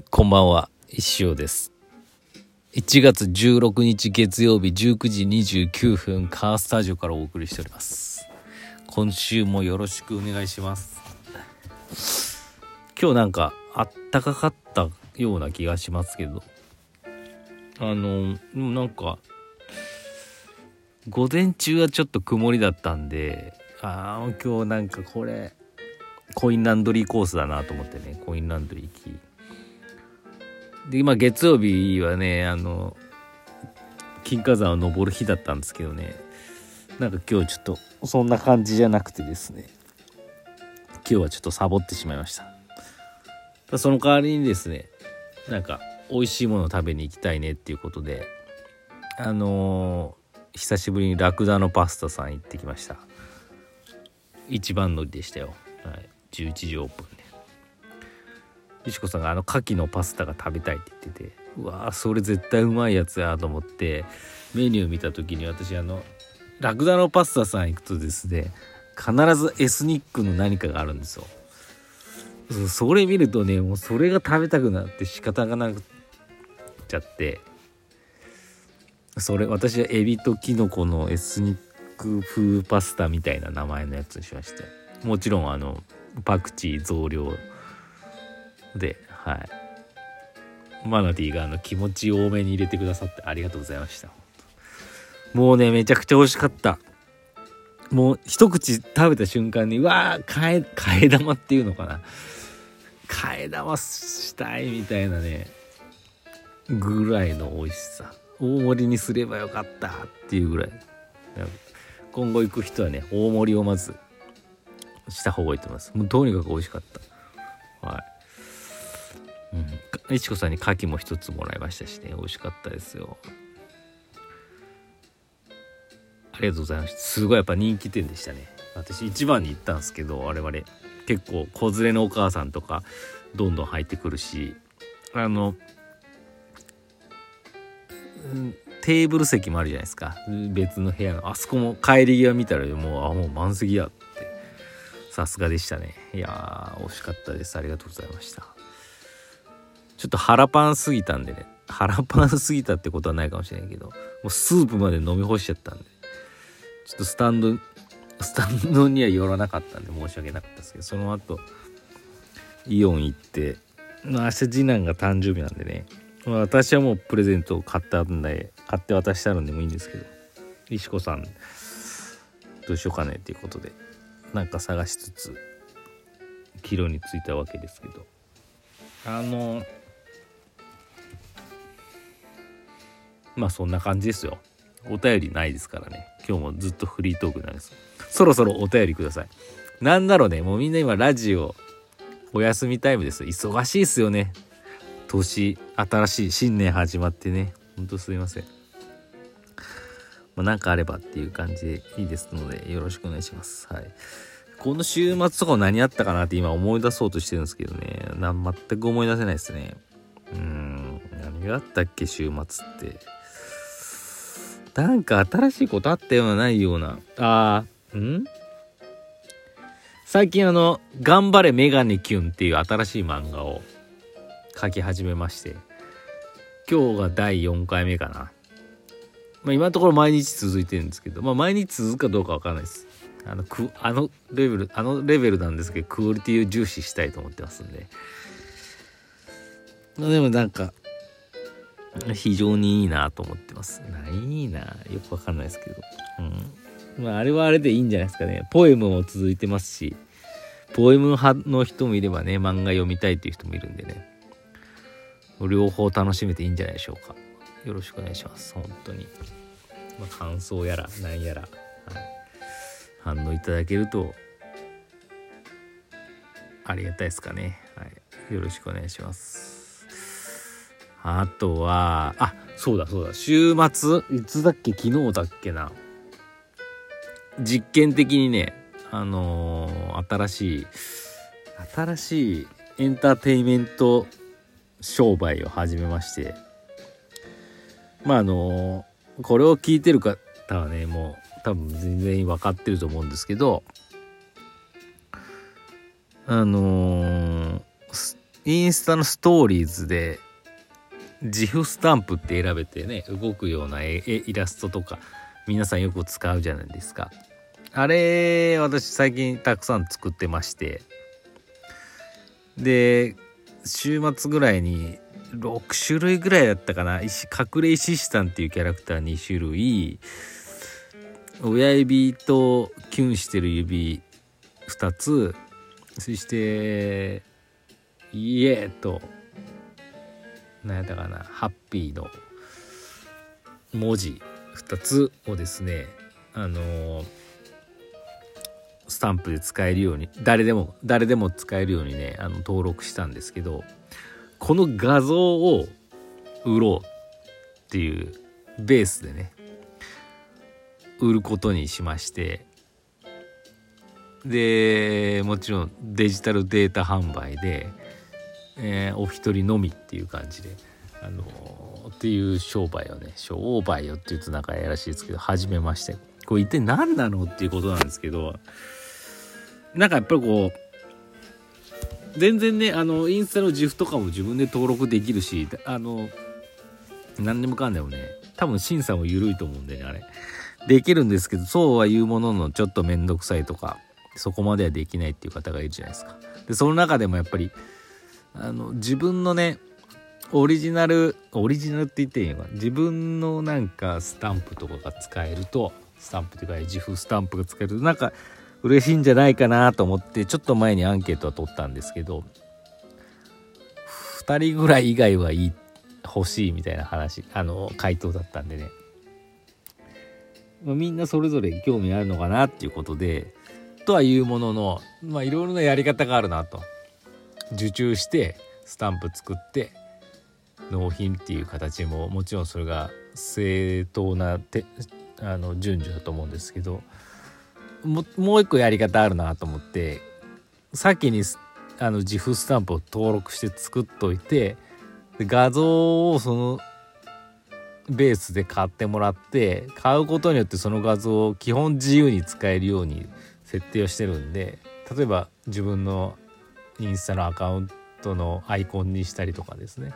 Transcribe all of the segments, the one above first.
こんばんは、石尾です。1月16日月曜日19時29分、カースタジオからお送りしております。今週もよろしくお願いします。今日なんか、あったかかったような気がしますけど、あの、なんか、午前中はちょっと曇りだったんで、ああ、今日なんかこれ、コインランドリーコースだなと思ってね、コインランドリー行き。で、今月曜日はね、あの、金華山を登る日だったんですけどね、なんか今日ちょっとそんな感じじゃなくてですね、今日はちょっとサボってしまいました。その代わりにですね、なんか美味しいものを食べに行きたいねっていうことで、あのー久しぶりにラクダのパスタさん行ってきました。一番乗りでしたよ。はい。11時オープンで。よしこさんがあの牡蠣のパスタが食べたいって言っててうわーそれ絶対うまいやつやと思ってメニュー見た時に私あのラクダのパスタさん行くとですね必ずエスニックの何かがあるんですよそれ見るとねもうそれが食べたくなって仕方がなくちゃってそれ私はエビとキノコのエスニック風パスタみたいな名前のやつにしましてもちろんあのパクチー増量で、はい。マナティーがあの気持ち多めに入れてくださってありがとうございました。もうね、めちゃくちゃ美味しかった。もう一口食べた瞬間に、うわー、替え、替え玉っていうのかな。替え玉したいみたいなね、ぐらいの美味しさ。大盛りにすればよかったっていうぐらい。今後行く人はね、大盛りをまずした方がいいと思います。もうとにかく美味しかった。はい。うん、いちこさんに牡蠣も一つもらいましたしね。美味しかったですよ。ありがとうございました。すごいやっぱ人気店でしたね。私一番に行ったんですけど我々。結構子連れのお母さんとかどんどん入ってくるし。あの、うんテーブル席もあるじゃないですか。別の部屋の。あそこも帰り際見たらもうあもう満席やって。さすがでしたね。いやー惜しかったです。ありがとうございました。ちょっと腹パンすぎたんでね。腹パンすぎたってことはないかもしれないけどもうスープまで飲み干しちゃったんで。ちょっとスタンドスタンドには寄らなかったんで申し訳なかったですけどその後イオン行って明日次男が誕生日なんでね、私はもうプレゼントを買ったんで買って渡したのでもいいんですけど石子さんどうしようかねっていうことでなんか探しつつ帰路に着いたわけですけど。あのまあそんな感じですよ。お便りないですからね。今日もずっとフリートークなんです。そろそろお便りください。なんだろうね。もうみんな今ラジオお休みタイムです。忙しいですよね。年新しい新年始まってね。ほんとすいません。まあ、なんかあればっていう感じでいいですのでよろしくお願いします。はい。この週末とか何あったかなって今思い出そうとしてるんですけどね。な全く思い出せないですね。うん。何があったっけ週末って。なんか新しいことあったようなないような。あーん？最近あの「頑張れメガネキュン」っていう新しい漫画を描き始めまして。今日が第4回目かな。まあ今のところ毎日続いてるんですけど。まあ毎日続くかどうかわからないです。あのくあのレベルあのレベルなんですけどクオリティを重視したいと思ってますんで。までもなんか非常にいいなと思ってます。ないいな。よくわかんないですけど。うん。まああれはあれでいいんじゃないですかね。ポエムも続いてますしポエム派の人もいればね漫画読みたいっていう人もいるんでね。両方楽しめていいんじゃないでしょうか。よろしくお願いします。本当に。まあ感想やらなんやら、はい、反応いただけるとありがたいですかね。はい。よろしくお願いします。あとは、あ、そうだそうだ。週末？いつだっけ？昨日だっけな？実験的にね、あのー新しい、新しいエンターテインメント商売を始めまして、まああのーこれを聞いてる方はね、もう多分全然分かってると思うんですけど、あのーインスタのストーリーズで自負スタンプって選べてね動くような絵イラストとか皆さんよく使うじゃないですか。あれ私最近たくさん作ってまして。で週末ぐらいに6種類ぐらいだったかな。石隠れ石師さんっていうキャラクター2種類。親指とキュンしてる指2つ。そして「イエー」と。何やったかな「ハッピー」の文字2つをですねあのスタンプで使えるように誰でも誰でも使えるようにねあの登録したんですけどこの画像を売ろうっていうベースでね売ることにしましてでもちろんデジタルデータ販売で、えー、お一人のみっていう感じであのー、っていう商売をね商売をって言うとなんかやらしいですけど始めまして。これ一体何なのっていうことなんですけどなんかやっぱりこう全然ねあのインスタの自負とかも自分で登録できるしあの何でもかんでもね多分審査も緩いと思うんでねあれ。できるんですけどそうは言うもののちょっと面倒くさいとかそこまではできないっていう方がいるじゃないですか。でその中でもやっぱりあの自分のねオリジナルオリジナルって言っていいのか自分のなんかスタンプとかが使えるとスタンプというか自負スタンプが使えるとなんか嬉しいんじゃないかなと思ってちょっと前にアンケートは取ったんですけど2人ぐらい以外はいい欲しいみたいな話あの回答だったんでね、ま、みんなそれぞれ興味あるのかなっていうことでとはいうもののまあいろいろなやり方があるなと。受注してスタンプ作って納品っていう形ももちろんそれが正当なてあの順序だと思うんですけどもう一個やり方あるなと思って先にあの自負スタンプを登録して作っといて画像をそのベースで買ってもらって買うことによってその画像を基本自由に使えるように設定をしてるんで例えば自分のインスタのアカウントのアイコンにしたりとかですね。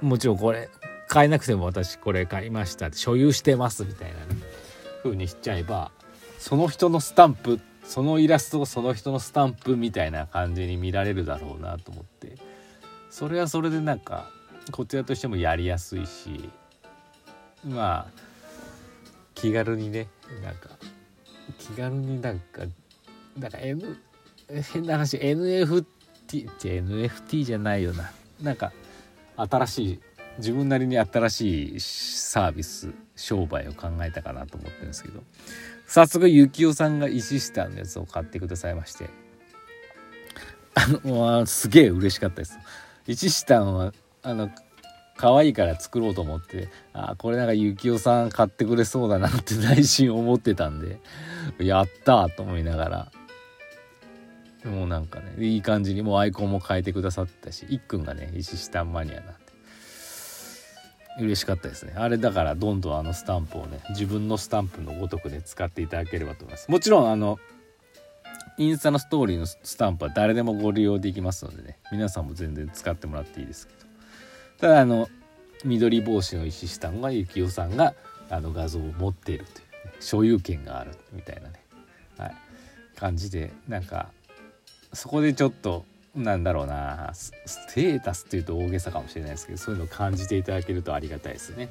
もちろんこれ買えなくても私これ買いました所有してますみたいなね。風にしちゃえばその人のスタンプそのイラストをその人のスタンプみたいな感じに見られるだろうなと思って。それはそれでなんかこちらとしてもやりやすいしまあ気軽にねなんか気軽になんかなんか N 変な話 NFT って NFT じゃないよな。なんか新しい自分なりに新しいサービス商売を考えたかなと思ってるんですけど。早速ゆきおさんが石下のやつを買ってくださいまして。あのすげえ嬉しかったです。石下はあの可愛いから作ろうと思ってあこれなんかゆきおさん買ってくれそうだなって内心思ってたんでやったと思いながら。もうなんかねいい感じにもうアイコンも変えてくださったしいっくんがね石下マニアなんで。嬉しかったですね。あれだからどんどんあのスタンプをね自分のスタンプのごとくで使っていただければと思います。もちろんあのインスタのストーリーのスタンプは誰でもご利用できますのでね皆さんも全然使ってもらっていいですけど。ただあの緑帽子の石下がゆきおさんがあの画像を持っているという、ね、所有権があるみたいなね、はい、感じでなんかそこでちょっとなんだろうなステータスっていうと大げさかもしれないですけどそういうのを感じていただけるとありがたいですね。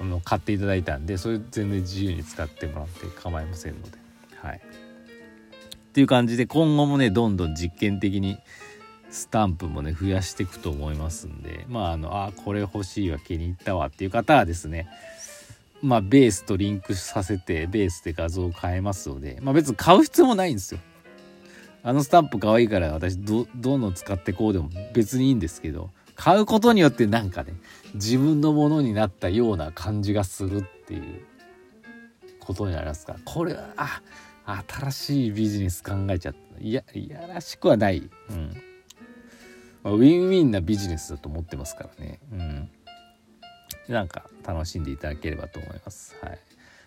あの買っていただいたんでそれ全然自由に使ってもらって構いませんので。はい、っていう感じで今後もねどんどん実験的にスタンプもね増やしていくと思いますんでまああのあこれ欲しいわ気に入ったわっていう方はですねまあベースとリンクさせてベースで画像を変えますのでまあ別に買う必要もないんですよ。あのスタンプ可愛いから私どどんどん使ってこうでも別にいいんですけど買うことによってなんかね自分のものになったような感じがするっていうことになりますから。これはあ新しいビジネス考えちゃった。いやいやらしくはない、うん。まあ、ウィンウィンなビジネスだと思ってますからね、うん、なんか楽しんでいただければと思います。はい。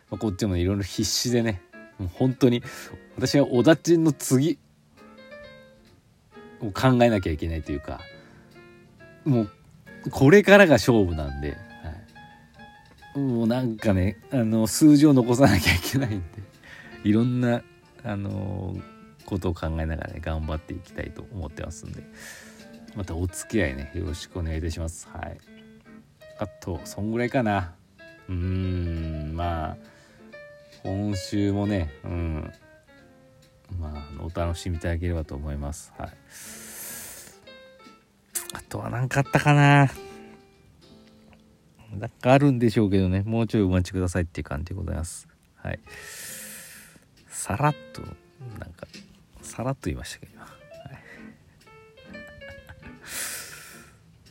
まあ、こっちもいろいろ必死でねもう本当に私は小田ちんの次を考えなきゃいけないというかもうこれからが勝負なんで、はい、もうなんかねあの数字を残さなきゃいけないんでいろんなあのことを考えながらね頑張っていきたいと思ってますんでまたお付き合いねよろしくお願いいたします。はい。あとそんぐらいかな。うーんまあ今週もねうん。まあお楽しみいただければと思います。はい。あとは何かあったかな。なんかあるんでしょうけどね。もうちょいお待ちくださいっていう感じでございます。はい。さらっとなんかさらっと言いましたけど今、はい、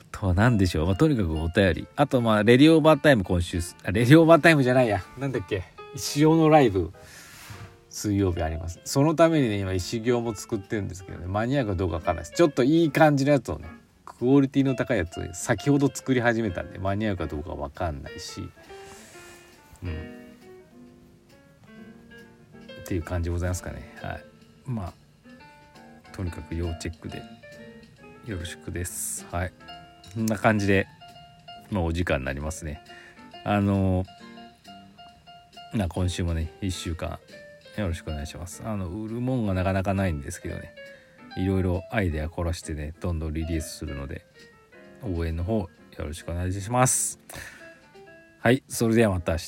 とは何でしょう、まあ、とにかくお便り。あとまあレディオーバータイム今週レディオーバータイムじゃないや。なんだっけ。石尾のライブ。水曜日あります。そのためにね今石行も作ってるんですけどね間に合うかどうかわかんないです。ちょっといい感じのやつをねクオリティの高いやつを先ほど作り始めたんで間に合うかどうかわかんないし。うん。っていう感じでございますかね。はい。まあとにかく要チェックでよろしくです。はい。こんな感じでもうお時間になりますね。あのな今週もね1週間よろしくお願いします。あの売るもんがなかなかないんですけどね。いろいろアイデア凝してねどんどんリリースするので応援の方よろしくお願いします。はいそれではまた明日。